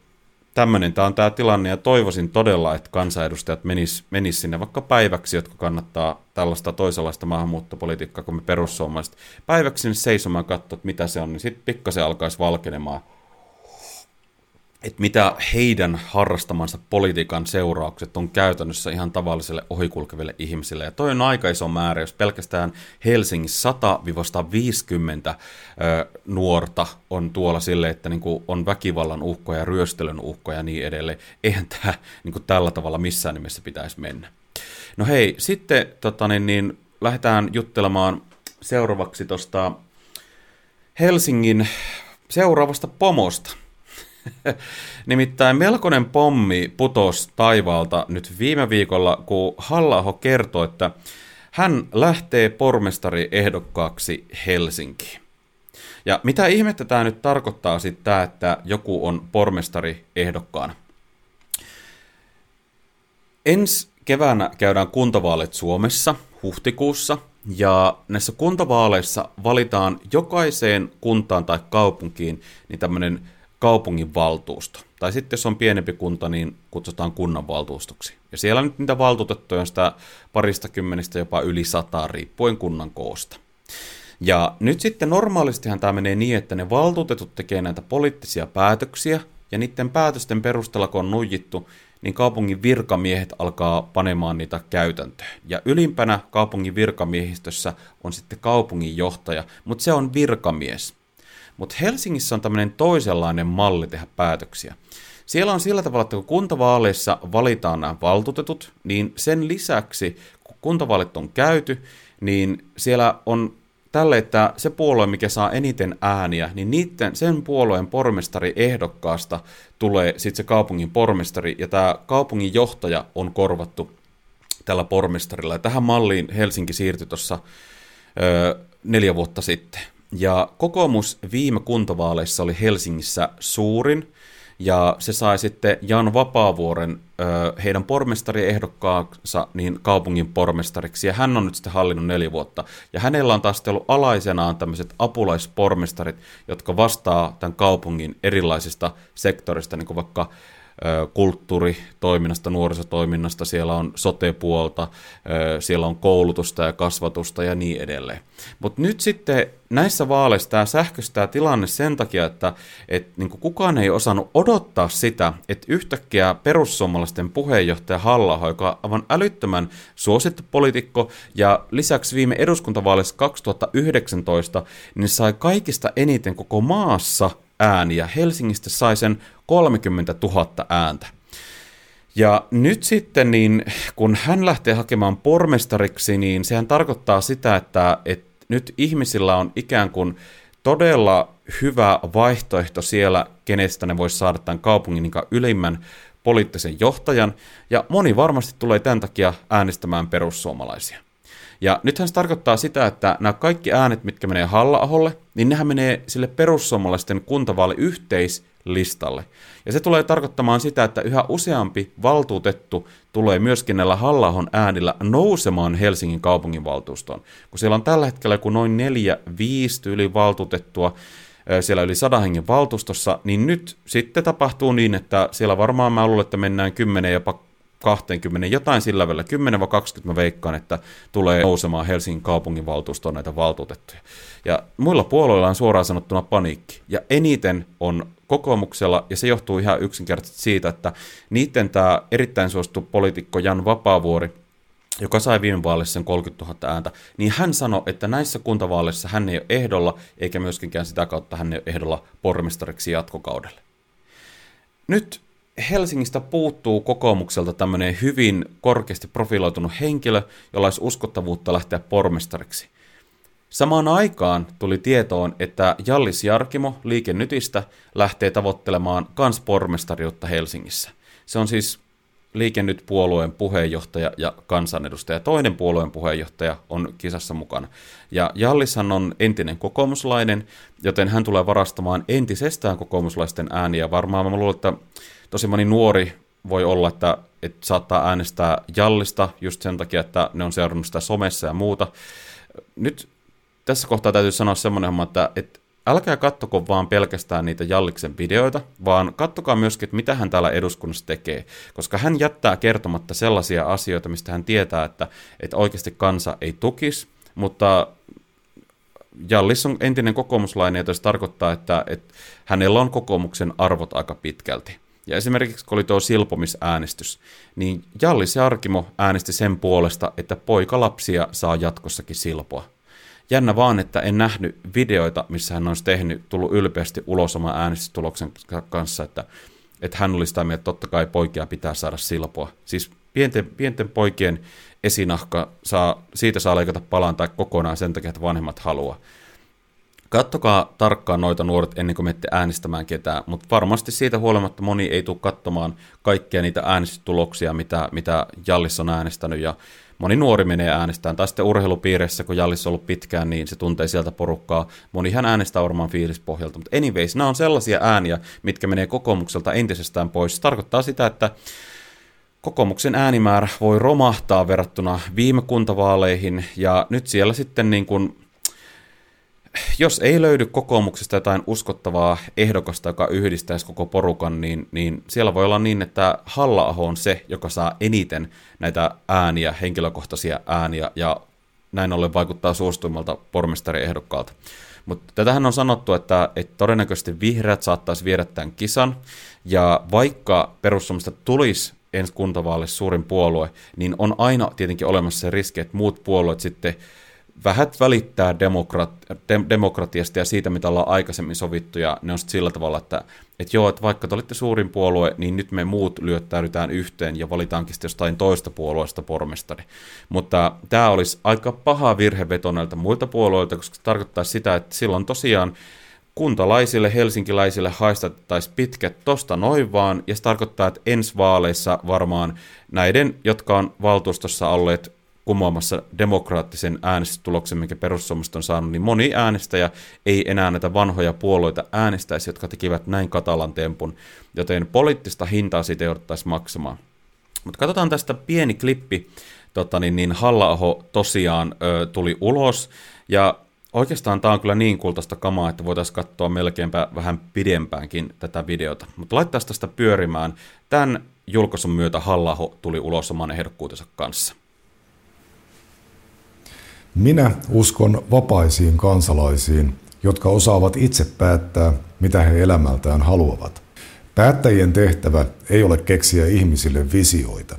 tämmöinen tämä on tämä tilanne ja toivoisin todella, että kansanedustajat menis, menis sinne vaikka päiväksi, jotka kannattaa tällaista toisenlaista maahanmuuttopolitiikkaa kuin me perussuomalaiset. Päiväksi sinne seisomaan katsoa, mitä se on, niin sitten pikkasen alkaisi valkenemaan että mitä heidän harrastamansa politiikan seuraukset on käytännössä ihan tavalliselle ohikulkeville ihmisille. Ja toi on aika iso määrä, jos pelkästään Helsingissä 100-50 nuorta on tuolla sille, että niinku on väkivallan uhkoja, ryöstelyn uhkoja ja niin edelleen. Eihän tämä niinku tällä tavalla missään nimessä pitäisi mennä. No hei, sitten tota, niin, niin, lähdetään juttelemaan seuraavaksi tuosta Helsingin seuraavasta pomosta – (laughs) Nimittäin melkoinen pommi putos taivaalta nyt viime viikolla, kun halla kertoi, että hän lähtee pormestariehdokkaaksi Helsinkiin. Ja mitä ihmettä tämä nyt tarkoittaa sitten tämä, että joku on pormestariehdokkaana? Ensi keväänä käydään kuntavaalit Suomessa huhtikuussa, ja näissä kuntavaaleissa valitaan jokaiseen kuntaan tai kaupunkiin niin tämmöinen kaupungin valtuusto. Tai sitten jos on pienempi kunta, niin kutsutaan kunnanvaltuustoksi. Ja siellä nyt niitä valtuutettuja on sitä parista kymmenistä jopa yli sataa riippuen kunnan koosta. Ja nyt sitten normaalistihan tämä menee niin, että ne valtuutetut tekee näitä poliittisia päätöksiä, ja niiden päätösten perusteella, kun on nujittu, niin kaupungin virkamiehet alkaa panemaan niitä käytäntöön. Ja ylimpänä kaupungin virkamiehistössä on sitten kaupungin johtaja, mutta se on virkamies. Mutta Helsingissä on tämmöinen toisenlainen malli tehdä päätöksiä. Siellä on sillä tavalla, että kun kuntavaaleissa valitaan nämä valtuutetut, niin sen lisäksi, kun kuntavaalit on käyty, niin siellä on tälle, että se puolue, mikä saa eniten ääniä, niin niiden, sen puolueen pormestari ehdokkaasta tulee sitten se kaupungin pormestari, ja tämä kaupungin johtaja on korvattu tällä pormestarilla. Ja tähän malliin Helsinki siirtyi tuossa neljä vuotta sitten. Ja kokoomus viime kuntavaaleissa oli Helsingissä suurin, ja se sai sitten Jan Vapaavuoren heidän pormestariehdokkaaansa niin kaupungin pormestariksi, ja hän on nyt sitten hallinnut neljä vuotta. Ja hänellä on taas ollut alaisenaan tämmöiset apulaispormestarit, jotka vastaa tämän kaupungin erilaisista sektorista, niin kuin vaikka kulttuuritoiminnasta, nuorisotoiminnasta, siellä on sotepuolta, siellä on koulutusta ja kasvatusta ja niin edelleen. Mutta nyt sitten näissä vaaleissa tämä sähköistää tilanne sen takia, että et, niin kukaan ei osannut odottaa sitä, että yhtäkkiä perussuomalaisten puheenjohtaja halla joka on aivan älyttömän suosittu poliitikko ja lisäksi viime eduskuntavaaleissa 2019, niin sai kaikista eniten koko maassa ääniä. Helsingistä sai sen 30 000 ääntä. Ja nyt sitten, niin, kun hän lähtee hakemaan pormestariksi, niin sehän tarkoittaa sitä, että, että nyt ihmisillä on ikään kuin todella hyvä vaihtoehto siellä, kenestä ne voisi saada tämän kaupungin niin ylimmän poliittisen johtajan, ja moni varmasti tulee tämän takia äänestämään perussuomalaisia. Ja nythän se tarkoittaa sitä, että nämä kaikki äänet, mitkä menee halla niin nehän menee sille perussuomalaisten kuntavaali yhteislistalle. Ja se tulee tarkoittamaan sitä, että yhä useampi valtuutettu tulee myöskin näillä halla äänillä nousemaan Helsingin kaupunginvaltuustoon. Kun siellä on tällä hetkellä kuin noin neljä, viisi yli valtuutettua, siellä yli sadan hengen valtuustossa, niin nyt sitten tapahtuu niin, että siellä varmaan mä luulen, että mennään 10 jopa 20, jotain sillä välillä, 10-20 mä veikkaan, että tulee nousemaan Helsingin kaupunginvaltuustoon näitä valtuutettuja. Ja muilla puolueilla on suoraan sanottuna paniikki. Ja eniten on kokoomuksella, ja se johtuu ihan yksinkertaisesti siitä, että niiden tämä erittäin suosittu poliitikko Jan Vapaavuori, joka sai viime vaaleissa sen 30 000 ääntä, niin hän sanoi, että näissä kuntavaaleissa hän ei ole ehdolla, eikä myöskään sitä kautta hän ei ole ehdolla pormestariksi jatkokaudelle. Nyt Helsingistä puuttuu kokoomukselta tämmöinen hyvin korkeasti profiloitunut henkilö, jolla olisi uskottavuutta lähteä pormestariksi. Samaan aikaan tuli tietoon, että Jallis Jarkimo liikennytistä lähtee tavoittelemaan kans pormestariutta Helsingissä. Se on siis liikennyt puolueen puheenjohtaja ja kansanedustaja. Toinen puolueen puheenjohtaja on kisassa mukana. Ja Jallishan on entinen kokoomuslainen, joten hän tulee varastamaan entisestään kokoomuslaisten ääniä. Varmaan mä luulen, että tosi moni nuori voi olla, että, että saattaa äänestää Jallista just sen takia, että ne on seurannut sitä somessa ja muuta. Nyt tässä kohtaa täytyy sanoa semmoinen homma, että, että älkää kattoko vaan pelkästään niitä Jalliksen videoita, vaan kattokaa myöskin, että mitä hän täällä eduskunnassa tekee, koska hän jättää kertomatta sellaisia asioita, mistä hän tietää, että, että oikeasti kansa ei tukisi, mutta Jallis on entinen kokoomuslainen, ja se tarkoittaa, että, että hänellä on kokoomuksen arvot aika pitkälti. Ja esimerkiksi kun oli tuo silpomisäänestys, niin Jallis ja Arkimo äänesti sen puolesta, että poikalapsia saa jatkossakin silpoa. Jännä vaan, että en nähnyt videoita, missä hän olisi tehnyt, tullut ylpeästi ulos oman äänestystuloksen kanssa, että, että hän oli sitä mieltä, että totta kai poikia pitää saada silpoa. Siis pienten, pienten poikien esinahka, saa, siitä saa leikata palan tai kokonaan sen takia, että vanhemmat haluaa. Kattokaa tarkkaan noita nuoret ennen kuin menette äänestämään ketään, mutta varmasti siitä huolimatta moni ei tule katsomaan kaikkia niitä äänestystuloksia, mitä, mitä Jallis on äänestänyt, ja moni nuori menee äänestämään. Tai sitten urheilupiirissä, kun Jallis on ollut pitkään, niin se tuntee sieltä porukkaa. Monihan äänestää varmaan fiilispohjalta, mutta anyways, nämä on sellaisia ääniä, mitkä menee kokoomukselta entisestään pois. Se tarkoittaa sitä, että kokoomuksen äänimäärä voi romahtaa verrattuna viime kuntavaaleihin, ja nyt siellä sitten niin kuin jos ei löydy kokoomuksesta jotain uskottavaa ehdokasta, joka yhdistäisi koko porukan, niin, niin siellä voi olla niin, että halla on se, joka saa eniten näitä ääniä, henkilökohtaisia ääniä, ja näin ollen vaikuttaa suosituimmalta pormestariehdokkaalta. Mutta tätähän on sanottu, että, että todennäköisesti vihreät saattaisi viedä tämän kisan, ja vaikka perussuomista tulisi ensi kuntavaaleissa suurin puolue, niin on aina tietenkin olemassa se riski, että muut puolueet sitten vähät välittää demokrat- de- demokratiasta ja siitä, mitä ollaan aikaisemmin sovittu, ja ne on sitten sillä tavalla, että et joo, että vaikka te olitte suurin puolue, niin nyt me muut lyöttäydytään yhteen ja valitaankin sitten jostain toista puolueesta pormestari. Mutta tämä olisi aika paha virheveto näiltä muilta puolueilta, koska se tarkoittaa sitä, että silloin tosiaan kuntalaisille, helsinkiläisille haistattaisiin pitkät tosta noin vaan, ja se tarkoittaa, että ensi vaaleissa varmaan näiden, jotka on valtuustossa olleet kumoamassa demokraattisen äänestystuloksen, minkä perussuomalaiset on saanut, niin moni äänestäjä ei enää näitä vanhoja puolueita äänestäisi, jotka tekivät näin katalan tempun, joten poliittista hintaa siitä jouduttaisiin maksamaan. Mutta katsotaan tästä pieni klippi. Tota, niin, niin halla tosiaan ö, tuli ulos, ja oikeastaan tämä on kyllä niin kultaista kamaa, että voitaisiin katsoa melkeinpä vähän pidempäänkin tätä videota. Mutta laittaa tästä pyörimään. Tämän julkaisun myötä halla tuli ulos oman ehdokkuutensa kanssa. Minä uskon vapaisiin kansalaisiin, jotka osaavat itse päättää, mitä he elämältään haluavat. Päättäjien tehtävä ei ole keksiä ihmisille visioita.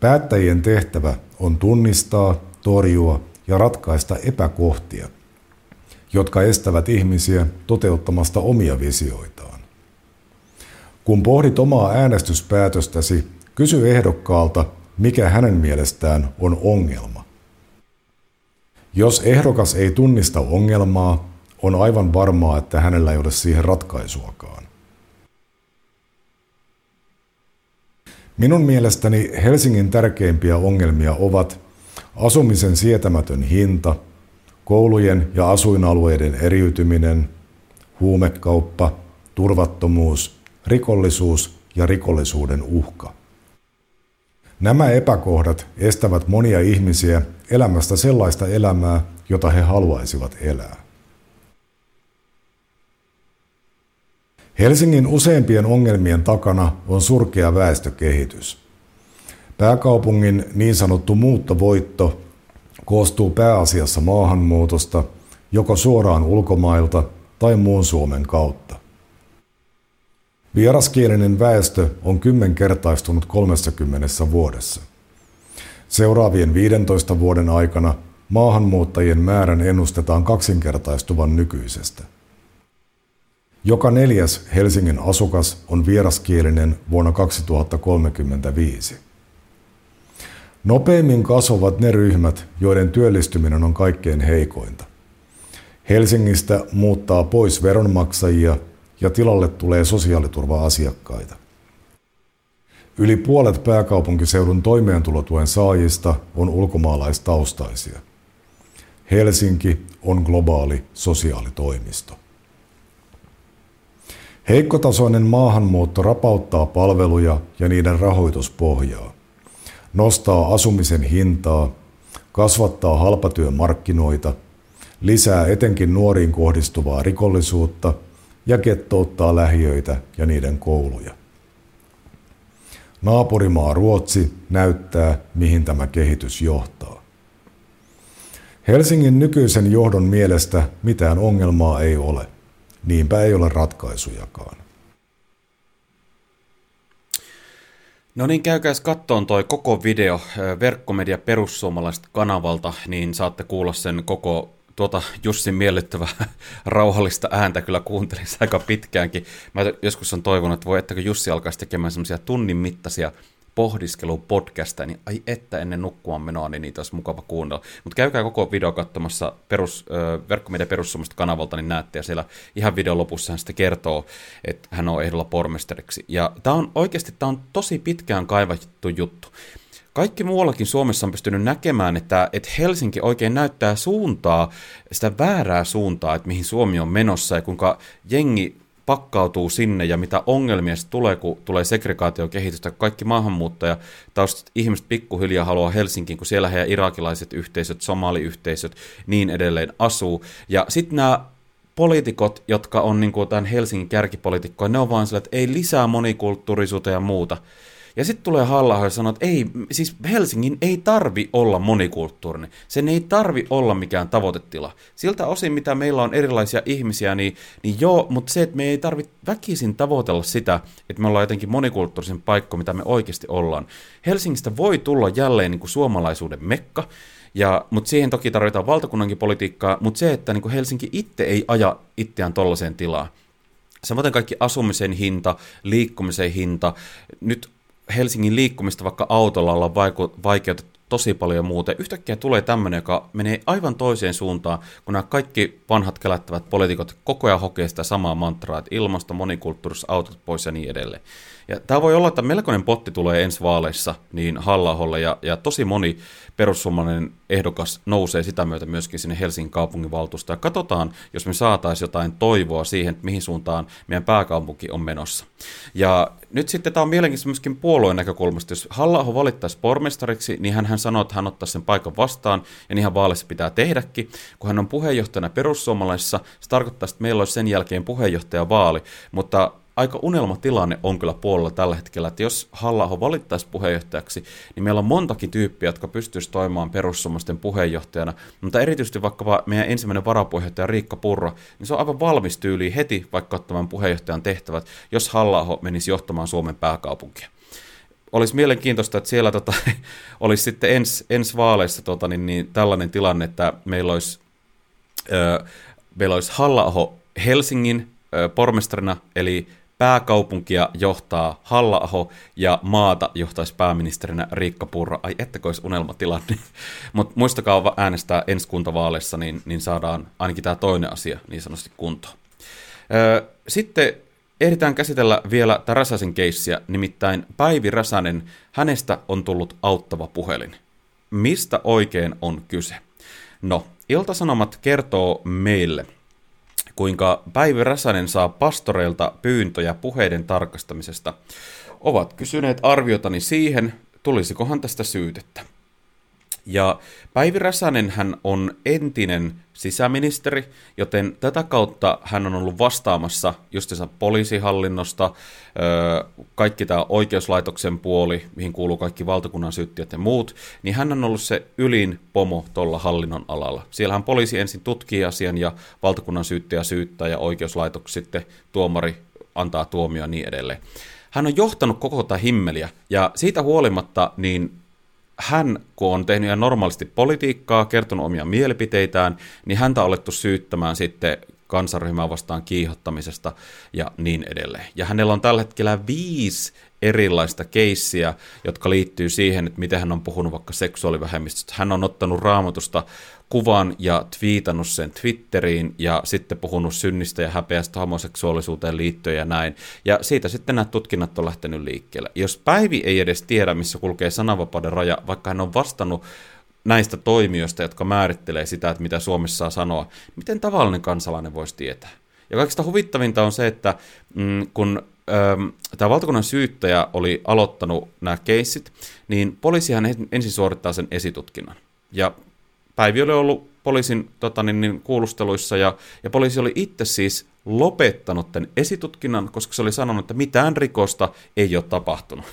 Päättäjien tehtävä on tunnistaa, torjua ja ratkaista epäkohtia, jotka estävät ihmisiä toteuttamasta omia visioitaan. Kun pohdit omaa äänestyspäätöstäsi, kysy ehdokkaalta, mikä hänen mielestään on ongelma. Jos ehdokas ei tunnista ongelmaa, on aivan varmaa, että hänellä ei ole siihen ratkaisuakaan. Minun mielestäni Helsingin tärkeimpiä ongelmia ovat asumisen sietämätön hinta, koulujen ja asuinalueiden eriytyminen, huumekauppa, turvattomuus, rikollisuus ja rikollisuuden uhka. Nämä epäkohdat estävät monia ihmisiä elämästä sellaista elämää, jota he haluaisivat elää. Helsingin useimpien ongelmien takana on surkea väestökehitys. Pääkaupungin niin sanottu muuttovoitto koostuu pääasiassa maahanmuutosta, joko suoraan ulkomailta tai muun Suomen kautta. Vieraskielinen väestö on kymmenkertaistunut 30 vuodessa. Seuraavien 15 vuoden aikana maahanmuuttajien määrän ennustetaan kaksinkertaistuvan nykyisestä. Joka neljäs Helsingin asukas on vieraskielinen vuonna 2035. Nopeimmin kasvavat ne ryhmät, joiden työllistyminen on kaikkein heikointa. Helsingistä muuttaa pois veronmaksajia ja tilalle tulee sosiaaliturva-asiakkaita. Yli puolet pääkaupunkiseudun toimeentulotuen saajista on ulkomaalaistaustaisia. Helsinki on globaali sosiaalitoimisto. Heikkotasoinen maahanmuutto rapauttaa palveluja ja niiden rahoituspohjaa, nostaa asumisen hintaa, kasvattaa halpatyömarkkinoita, lisää etenkin nuoriin kohdistuvaa rikollisuutta ja kettouttaa lähiöitä ja niiden kouluja. Naapurimaa Ruotsi näyttää, mihin tämä kehitys johtaa. Helsingin nykyisen johdon mielestä mitään ongelmaa ei ole. Niinpä ei ole ratkaisujakaan. No niin, käykääs kattoon toi koko video Verkkomedia Perussuomalaiset kanavalta, niin saatte kuulla sen koko tuota Jussin miellyttävää (laughs) rauhallista ääntä kyllä kuuntelin aika pitkäänkin. Mä joskus on toivonut, että voi, että kun Jussi alkaisi tekemään semmoisia tunnin mittaisia pohdiskelupodcasta, niin ai että ennen nukkumaan menoa, niin niitä olisi mukava kuunnella. Mutta käykää koko video katsomassa perus, verkkomedia perussuomasta kanavalta, niin näette, ja siellä ihan videon lopussa hän sitten kertoo, että hän on ehdolla pormestariksi. Ja tämä on oikeasti, tämä on tosi pitkään kaivattu juttu. Kaikki muuallakin Suomessa on pystynyt näkemään, että, että Helsinki oikein näyttää suuntaa, sitä väärää suuntaa, että mihin Suomi on menossa ja kuinka jengi pakkautuu sinne ja mitä ongelmia tulee, kun tulee segregaatiokehitystä. Kaikki maahanmuuttaja taustat ihmiset pikkuhiljaa haluaa Helsinkiin, kun siellä heidän irakilaiset yhteisöt, somaliyhteisöt, niin edelleen asuu. Ja sitten nämä poliitikot, jotka on niin kuin tämän Helsingin kärkipolitiikkoja, ne on vaan sillä, että ei lisää monikulttuurisuutta ja muuta. Ja sitten tulee halla ja sanoo, että ei, siis Helsingin ei tarvi olla monikulttuurinen. Sen ei tarvi olla mikään tavoitetila. Siltä osin, mitä meillä on erilaisia ihmisiä, niin, niin joo, mutta se, että me ei tarvitse väkisin tavoitella sitä, että me ollaan jotenkin monikulttuurisen paikka, mitä me oikeasti ollaan. Helsingistä voi tulla jälleen niin kuin suomalaisuuden mekka, ja, mutta siihen toki tarvitaan valtakunnankin politiikkaa, mutta se, että niin kuin Helsinki itse ei aja itseään tollaiseen tilaan, Samoin kaikki asumisen hinta, liikkumisen hinta. Nyt Helsingin liikkumista vaikka autolla ollaan vaikeutettu tosi paljon muuta. Yhtäkkiä tulee tämmöinen, joka menee aivan toiseen suuntaan, kun nämä kaikki vanhat kelättävät poliitikot koko ajan hokee sitä samaa mantraa, että ilmasto, monikulttuuris, autot pois ja niin edelleen. Ja tämä voi olla, että melkoinen potti tulee ensi vaaleissa niin halla ja, ja tosi moni perussuomalainen ehdokas nousee sitä myötä myöskin sinne Helsingin kaupunginvaltuustoon. Ja katsotaan, jos me saataisiin jotain toivoa siihen, että mihin suuntaan meidän pääkaupunki on menossa. Ja nyt sitten tämä on mielenkiintoista myöskin puolueen näkökulmasta. Jos halla valittaisi pormestariksi, niin hän, hän sanoo, että hän ottaa sen paikan vastaan, ja niinhän vaaleissa pitää tehdäkin. Kun hän on puheenjohtajana perussuomalaisissa, se tarkoittaa, että meillä olisi sen jälkeen puheenjohtajavaali, mutta aika unelmatilanne on kyllä puolella tällä hetkellä, että jos halla valittaisi puheenjohtajaksi, niin meillä on montakin tyyppiä, jotka pystyisivät toimimaan perussuomalaisten puheenjohtajana, mutta erityisesti vaikka meidän ensimmäinen varapuheenjohtaja Riikka Purra, niin se on aivan valmis tyyli heti vaikka ottamaan puheenjohtajan tehtävät, jos halla menisi johtamaan Suomen pääkaupunkia. Olisi mielenkiintoista, että siellä tota, (laughs) olisi sitten ens, ensi vaaleissa tota, niin, niin, tällainen tilanne, että meillä olisi, ö, meillä olisi halla Helsingin pormestarina, eli pääkaupunkia johtaa halla ja maata johtaisi pääministerinä Riikka Purra. Ai ettäkö olisi unelmatilanne. (laughs) Mutta muistakaa äänestää ensi kuntavaaleissa, niin, niin saadaan ainakin tämä toinen asia niin sanotusti kuntoon. Sitten ehditään käsitellä vielä tätä Räsäsen keissiä, nimittäin Päivi Räsänen, hänestä on tullut auttava puhelin. Mistä oikein on kyse? No, Iltasanomat kertoo meille, kuinka Päivi Räsänen saa pastoreilta pyyntöjä puheiden tarkastamisesta. Ovat kysyneet arviotani siihen, tulisikohan tästä syytettä. Ja Päivi Räsänen hän on entinen sisäministeri, joten tätä kautta hän on ollut vastaamassa justiinsa poliisihallinnosta, kaikki tämä oikeuslaitoksen puoli, mihin kuuluu kaikki valtakunnan syyttiöt ja muut, niin hän on ollut se ylin pomo tuolla hallinnon alalla. Siellähän poliisi ensin tutkii asian ja valtakunnan syyttäjä syyttää ja oikeuslaitos sitten tuomari antaa tuomio ja niin edelleen. Hän on johtanut koko tätä himmeliä ja siitä huolimatta niin hän, kun on tehnyt ihan normaalisti politiikkaa, kertonut omia mielipiteitään, niin häntä on alettu syyttämään sitten kansanryhmää vastaan kiihottamisesta ja niin edelleen. Ja hänellä on tällä hetkellä viisi erilaista keissiä, jotka liittyy siihen, että miten hän on puhunut vaikka seksuaalivähemmistöstä. Hän on ottanut raamatusta kuvan ja twiitannut sen Twitteriin ja sitten puhunut synnistä ja häpeästä homoseksuaalisuuteen liittyen ja näin. Ja siitä sitten nämä tutkinnat on lähtenyt liikkeelle. Jos Päivi ei edes tiedä, missä kulkee sananvapauden raja, vaikka hän on vastannut näistä toimijoista, jotka määrittelee sitä, että mitä Suomessa saa sanoa, miten tavallinen kansalainen voisi tietää? Ja kaikista huvittavinta on se, että mm, kun ähm, tämä valtakunnan syyttäjä oli aloittanut nämä keissit, niin poliisihan ensin suorittaa sen esitutkinnan. Ja Päivi oli ollut poliisin tota, niin, niin, kuulusteluissa ja, ja poliisi oli itse siis lopettanut tämän esitutkinnan, koska se oli sanonut, että mitään rikosta ei ole tapahtunut.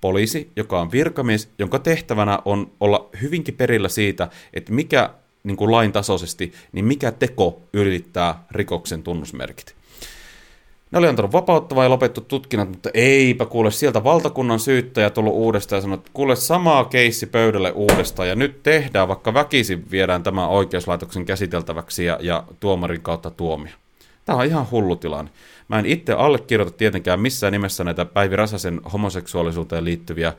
Poliisi, joka on virkamies, jonka tehtävänä on olla hyvinkin perillä siitä, että mikä niin kuin lain tasoisesti, niin mikä teko ylittää rikoksen tunnusmerkit. Ne oli antanut vapauttavaa ja lopettu tutkinnat, mutta eipä kuule sieltä valtakunnan syyttäjä tullut uudestaan ja sanoi, että kuule samaa keissi pöydälle uudestaan ja nyt tehdään, vaikka väkisin viedään tämä oikeuslaitoksen käsiteltäväksi ja, ja tuomarin kautta tuomio. Tämä on ihan hullu tilanne. Mä en itse allekirjoita tietenkään missään nimessä näitä Päivi Räsäsen homoseksuaalisuuteen liittyviä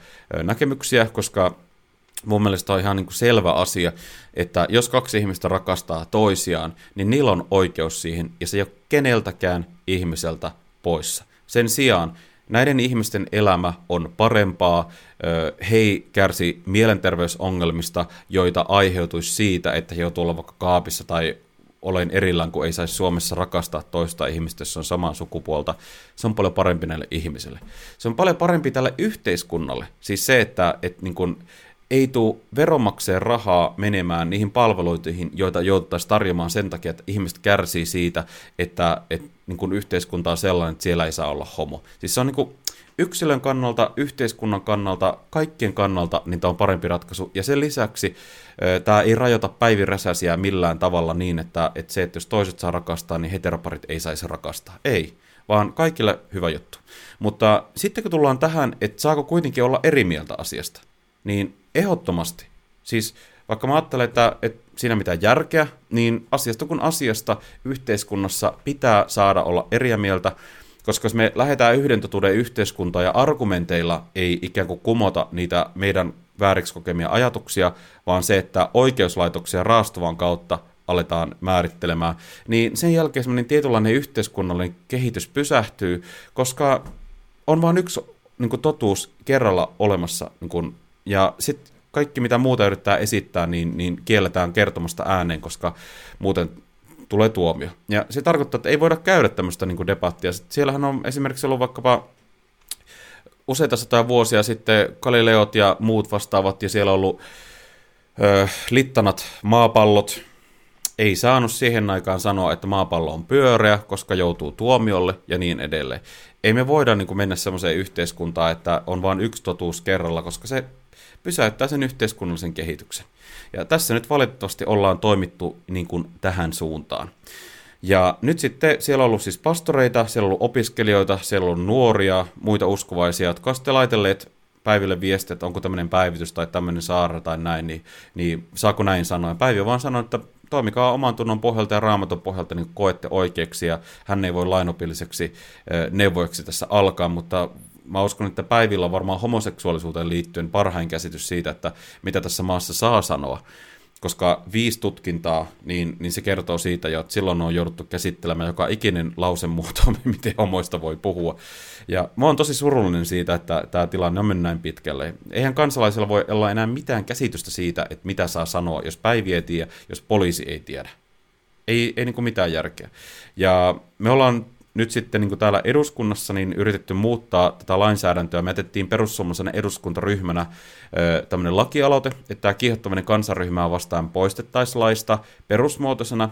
näkemyksiä, koska mun mielestä on ihan niin kuin selvä asia, että jos kaksi ihmistä rakastaa toisiaan, niin niillä on oikeus siihen, ja se ei ole keneltäkään ihmiseltä poissa. Sen sijaan näiden ihmisten elämä on parempaa, he kärsi mielenterveysongelmista, joita aiheutuisi siitä, että he joutuu olla vaikka kaapissa tai olen erillään, kun ei saisi Suomessa rakastaa toista ihmistä, jos on samaa sukupuolta. Se on paljon parempi näille ihmisille. Se on paljon parempi tälle yhteiskunnalle. Siis se, että, että niin kuin, ei tule veronmaksajien rahaa menemään niihin palveluihin, joita jouduttaisiin tarjoamaan sen takia, että ihmiset kärsii siitä, että, että niin kuin yhteiskunta on sellainen, että siellä ei saa olla homo. Siis se on niin kuin yksilön kannalta, yhteiskunnan kannalta, kaikkien kannalta, niin tämä on parempi ratkaisu. Ja sen lisäksi tämä ei rajoita päiviräsäsiä millään tavalla niin, että, että se, että jos toiset saa rakastaa, niin heteroparit ei saisi rakastaa. Ei, vaan kaikille hyvä juttu. Mutta sitten kun tullaan tähän, että saako kuitenkin olla eri mieltä asiasta, niin ehdottomasti. Siis vaikka mä ajattelen, että, että siinä mitään järkeä, niin asiasta kun asiasta yhteiskunnassa pitää saada olla eri mieltä, koska jos me lähdetään yhden totuuden yhteiskuntaan ja argumenteilla ei ikään kuin kumota niitä meidän vääriksi kokemia ajatuksia, vaan se, että oikeuslaitoksia raastuvan kautta aletaan määrittelemään, niin sen jälkeen semmoinen tietynlainen yhteiskunnallinen kehitys pysähtyy, koska on vain yksi niin kuin totuus kerralla olemassa niin kuin ja sitten kaikki, mitä muuta yrittää esittää, niin, niin kielletään kertomasta ääneen, koska muuten tulee tuomio. Ja se tarkoittaa, että ei voida käydä tämmöistä niin debattia. Sitten siellähän on esimerkiksi ollut vaikkapa useita satoja vuosia sitten Galileot ja muut vastaavat, ja siellä on ollut ö, littanat maapallot. Ei saanut siihen aikaan sanoa, että maapallo on pyöreä, koska joutuu tuomiolle ja niin edelleen. Ei me voida niin kuin mennä semmoiseen yhteiskuntaan, että on vain yksi totuus kerralla, koska se pysäyttää sen yhteiskunnallisen kehityksen. Ja tässä nyt valitettavasti ollaan toimittu niin kuin tähän suuntaan. Ja nyt sitten siellä on ollut siis pastoreita, siellä on ollut opiskelijoita, siellä on ollut nuoria, muita uskovaisia, jotka ovat sitten laitelleet Päiville viestiä, että onko tämmöinen päivitys tai tämmöinen saara tai näin, niin, niin saako näin sanoa. Päivi vaan sanoi, että toimikaa oman tunnon pohjalta ja raamaton pohjalta, niin koette oikeaksi, ja hän ei voi lainopilliseksi neuvoiksi tässä alkaa, mutta mä uskon, että Päivillä on varmaan homoseksuaalisuuteen liittyen parhain käsitys siitä, että mitä tässä maassa saa sanoa. koska viisi tutkintaa, niin, niin se kertoo siitä jo, että silloin on jouduttu käsittelemään joka ikinen lausemuoto, (laughs) miten homoista voi puhua. Ja mä oon tosi surullinen siitä, että tämä tilanne on mennyt näin pitkälle. Eihän kansalaisilla voi olla enää mitään käsitystä siitä, että mitä saa sanoa, jos päivi ei tiedä, jos poliisi ei tiedä. Ei, ei niin kuin mitään järkeä. Ja me ollaan nyt sitten niin kuin täällä eduskunnassa niin yritetty muuttaa tätä lainsäädäntöä. Me jätettiin perussuomalaisena eduskuntaryhmänä tämmöinen lakialoite, että tämä kiihottaminen kansanryhmää vastaan poistettaisiin laista perusmuotoisena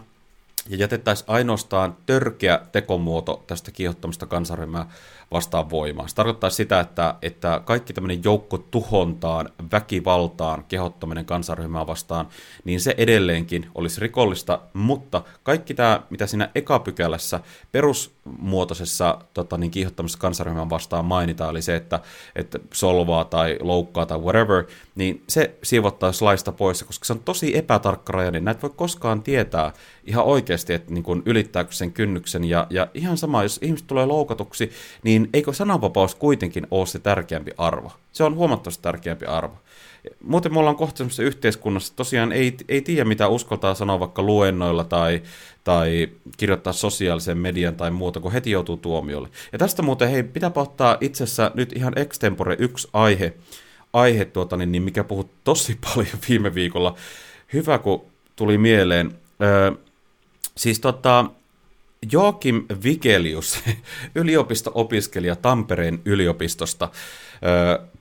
ja jätettäisiin ainoastaan törkeä tekomuoto tästä kiihottamista kansanryhmää vastaan voimaan. Se tarkoittaa sitä, että, että kaikki tämmöinen joukko tuhontaan, väkivaltaan, kehottaminen kansanryhmää vastaan, niin se edelleenkin olisi rikollista, mutta kaikki tämä, mitä siinä ekapykälässä perusmuotoisessa tota, niin kiihottamisessa kansanryhmää vastaan mainitaan, eli se, että, että solvaa tai loukkaa tai whatever, niin se siivottaisi laista pois, koska se on tosi epätarkkarajainen. Näitä voi koskaan tietää ihan oikeasti, että niin kun ylittääkö sen kynnyksen, ja, ja ihan sama, jos ihmiset tulee loukatuksi, niin niin eikö sananvapaus kuitenkin ole se tärkeämpi arvo? Se on huomattavasti tärkeämpi arvo. Muuten me ollaan kohta sellaisessa yhteiskunnassa, tosiaan ei, ei tiedä mitä uskaltaa sanoa vaikka luennoilla tai, tai kirjoittaa sosiaalisen median tai muuta, kun heti joutuu tuomiolle. Ja tästä muuten, hei, pitääpä ottaa itse asiassa nyt ihan extempore yksi aihe, aihe tuota, niin, niin mikä puhut tosi (laughs) paljon viime viikolla. Hyvä, kun tuli mieleen. Öö, siis tota, Joakim Vigelius, (laughs) yliopisto-opiskelija Tampereen yliopistosta,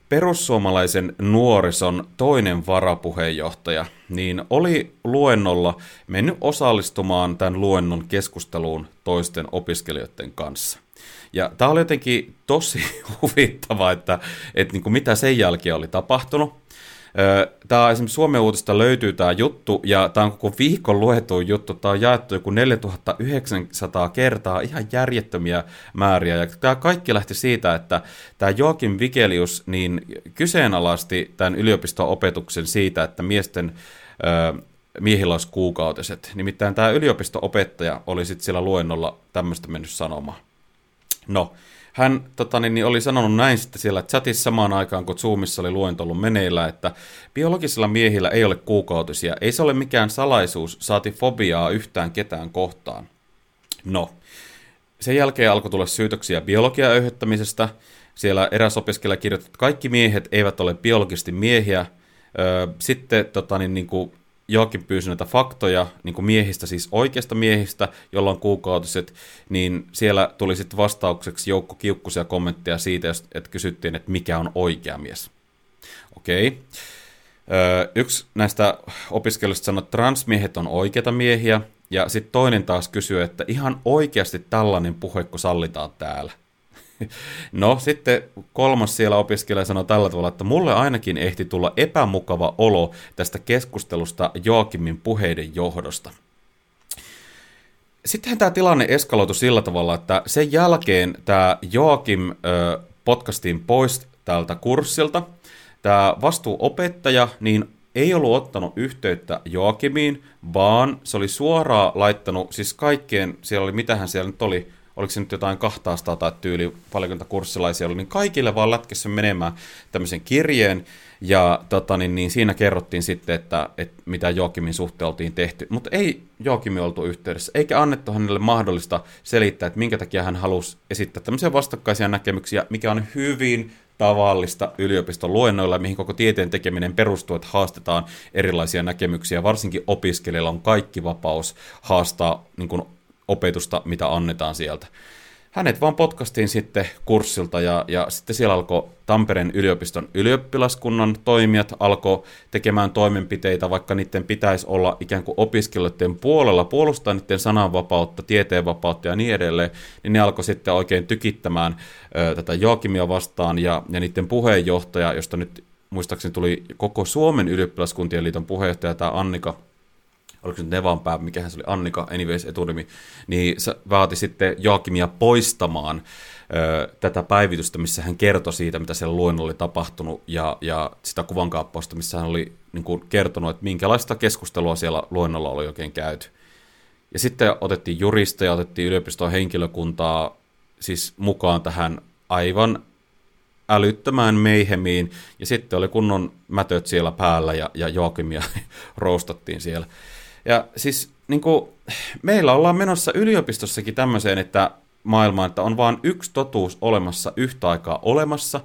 perussuomalaisen nuorison toinen varapuheenjohtaja, niin oli luennolla mennyt osallistumaan tämän luennon keskusteluun toisten opiskelijoiden kanssa. Ja tämä oli jotenkin tosi (laughs) huvittava, että, että niin kuin mitä sen jälkeen oli tapahtunut. Tämä esimerkiksi Suomen uutista löytyy tämä juttu, ja tämä on koko viikon luettu juttu. Tämä on jaettu joku 4900 kertaa, ihan järjettömiä määriä. Ja tämä kaikki lähti siitä, että tämä Joakim Vigelius niin kyseenalaisti tämän yliopisto-opetuksen siitä, että miesten miehillä olisi kuukautiset. Nimittäin tämä yliopisto-opettaja oli sitten siellä luennolla tämmöistä mennyt sanomaan. No, hän tota, niin, niin oli sanonut näin sitten siellä chatissa samaan aikaan, kun Zoomissa oli luento ollut meneillä, että biologisilla miehillä ei ole kuukautisia. Ei se ole mikään salaisuus, saati fobiaa yhtään ketään kohtaan. No, sen jälkeen alkoi tulla syytöksiä biologian öyhöttämisestä. Siellä eräs opiskelija kirjoitti, että kaikki miehet eivät ole biologisesti miehiä. Sitten tota, niin, niin kuin Joakin pyysi näitä faktoja niin kuin miehistä, siis oikeista miehistä, jolla on kuukautiset, niin siellä tuli sitten vastaukseksi joukko kiukkuisia kommentteja siitä, että kysyttiin, että mikä on oikea mies. Okei. Okay. Yksi näistä opiskelijoista sanoi, että transmiehet on oikeita miehiä, ja sitten toinen taas kysyi, että ihan oikeasti tällainen puhekko sallitaan täällä. (laughs) No sitten kolmas siellä opiskelija sanoi tällä tavalla, että mulle ainakin ehti tulla epämukava olo tästä keskustelusta Joakimin puheiden johdosta. Sittenhän tämä tilanne eskaloitu sillä tavalla, että sen jälkeen tämä Joakim ö, podcastiin pois tältä kurssilta. Tämä vastuuopettaja niin ei ollut ottanut yhteyttä Joakimiin, vaan se oli suoraan laittanut, siis kaikkien, siellä oli, mitähän siellä nyt oli, oliko se nyt jotain 200 tai tyyli, paljonko kurssilaisia oli, niin kaikille vaan lätkessä menemään tämmöisen kirjeen, ja tota, niin, niin siinä kerrottiin sitten, että, että mitä Joakimin suhteen oltiin tehty, mutta ei Joakimi oltu yhteydessä, eikä annettu hänelle mahdollista selittää, että minkä takia hän halusi esittää tämmöisiä vastakkaisia näkemyksiä, mikä on hyvin tavallista yliopiston luennoilla, mihin koko tieteen tekeminen perustuu, että haastetaan erilaisia näkemyksiä. Varsinkin opiskelijalla on kaikki vapaus haastaa niin kuin opetusta, mitä annetaan sieltä. Hänet vaan potkastiin sitten kurssilta ja, ja sitten siellä alkoi Tampereen yliopiston ylioppilaskunnan toimijat alkoi tekemään toimenpiteitä, vaikka niiden pitäisi olla ikään kuin opiskelijoiden puolella, puolustaa niiden sananvapautta, tieteenvapautta ja niin edelleen, niin ne alkoi sitten oikein tykittämään ö, tätä Joakimia vastaan ja, ja niiden puheenjohtaja, josta nyt muistaakseni tuli koko Suomen ylioppilaskuntien liiton puheenjohtaja, tämä Annika oliko nyt Nevanpää, mikähän se oli, Annika, anyways etunimi, niin se vaati sitten Joakimia poistamaan ö, tätä päivitystä, missä hän kertoi siitä, mitä siellä luennolla oli tapahtunut, ja, ja sitä kuvankaappausta, missä hän oli niin kuin, kertonut, että minkälaista keskustelua siellä luennolla oli oikein käyty. Ja sitten otettiin juristeja, otettiin yliopiston henkilökuntaa siis mukaan tähän aivan älyttömään meihemiin, ja sitten oli kunnon mätöt siellä päällä, ja, ja Joakimia (laughs) roustattiin siellä. Ja siis niin kuin, meillä ollaan menossa yliopistossakin tämmöiseen, että maailma, että on vain yksi totuus olemassa yhtä aikaa olemassa.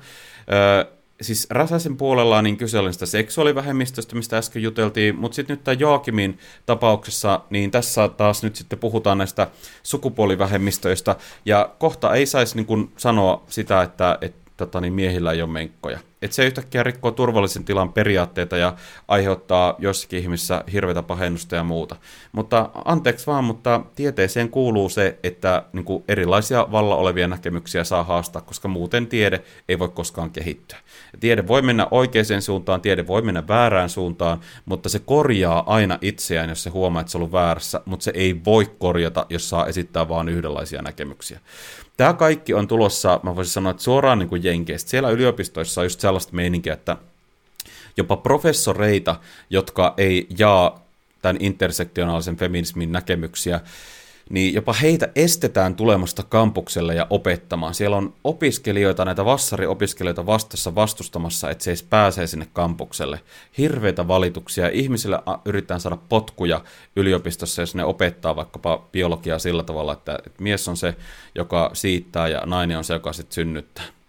Öö, siis Räsäsen puolella niin kyse oli sitä seksuaalivähemmistöstä, mistä äsken juteltiin, mutta sitten nyt tämä Joakimin tapauksessa, niin tässä taas nyt sitten puhutaan näistä sukupuolivähemmistöistä, ja kohta ei saisi niin sanoa sitä, että, että tota, niin miehillä ei ole menkkoja. Et se yhtäkkiä rikkoo turvallisen tilan periaatteita ja aiheuttaa jossakin ihmissä hirveätä pahennusta ja muuta. Mutta anteeksi vaan, mutta tieteeseen kuuluu se, että niin kuin erilaisia valla olevia näkemyksiä saa haastaa, koska muuten tiede ei voi koskaan kehittyä. Tiede voi mennä oikeaan suuntaan, tiede voi mennä väärään suuntaan, mutta se korjaa aina itseään, jos se huomaa, että se on ollut väärässä, mutta se ei voi korjata, jos saa esittää vain yhdenlaisia näkemyksiä. Tämä kaikki on tulossa, mä voisin sanoa, että suoraan niin kuin Jenkeistä. Siellä yliopistoissa on just sellaista meininkiä, että jopa professoreita, jotka ei jaa tämän intersektionaalisen feminismin näkemyksiä, niin jopa heitä estetään tulemasta kampukselle ja opettamaan. Siellä on opiskelijoita, näitä vassariopiskelijoita vastassa vastustamassa, että se edes pääsee sinne kampukselle. Hirveitä valituksia. Ihmisille yritetään saada potkuja yliopistossa, jos ne opettaa vaikkapa biologiaa sillä tavalla, että, että mies on se, joka siittää ja nainen on se, joka sitten synnyttää.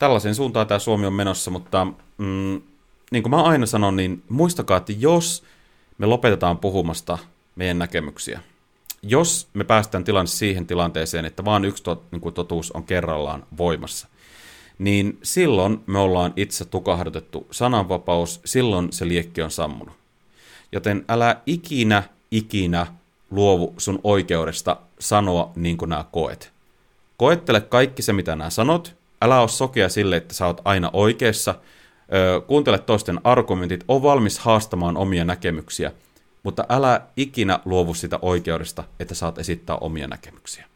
Tällaisen suuntaan tämä Suomi on menossa, mutta mm, niin kuin mä aina sanon, niin muistakaa, että jos me lopetetaan puhumasta meidän näkemyksiä, jos me päästään tilanne siihen tilanteeseen, että vain yksi tot, niin kuin totuus on kerrallaan voimassa, niin silloin me ollaan itse tukahdutettu sananvapaus, silloin se liekki on sammunut. Joten älä ikinä, ikinä luovu sun oikeudesta sanoa niin kuin nämä koet. Koettele kaikki se, mitä nämä sanot. Älä ole sokea sille, että sä oot aina oikeassa. kuuntele toisten argumentit, on valmis haastamaan omia näkemyksiä – mutta älä ikinä luovu sitä oikeudesta, että saat esittää omia näkemyksiä.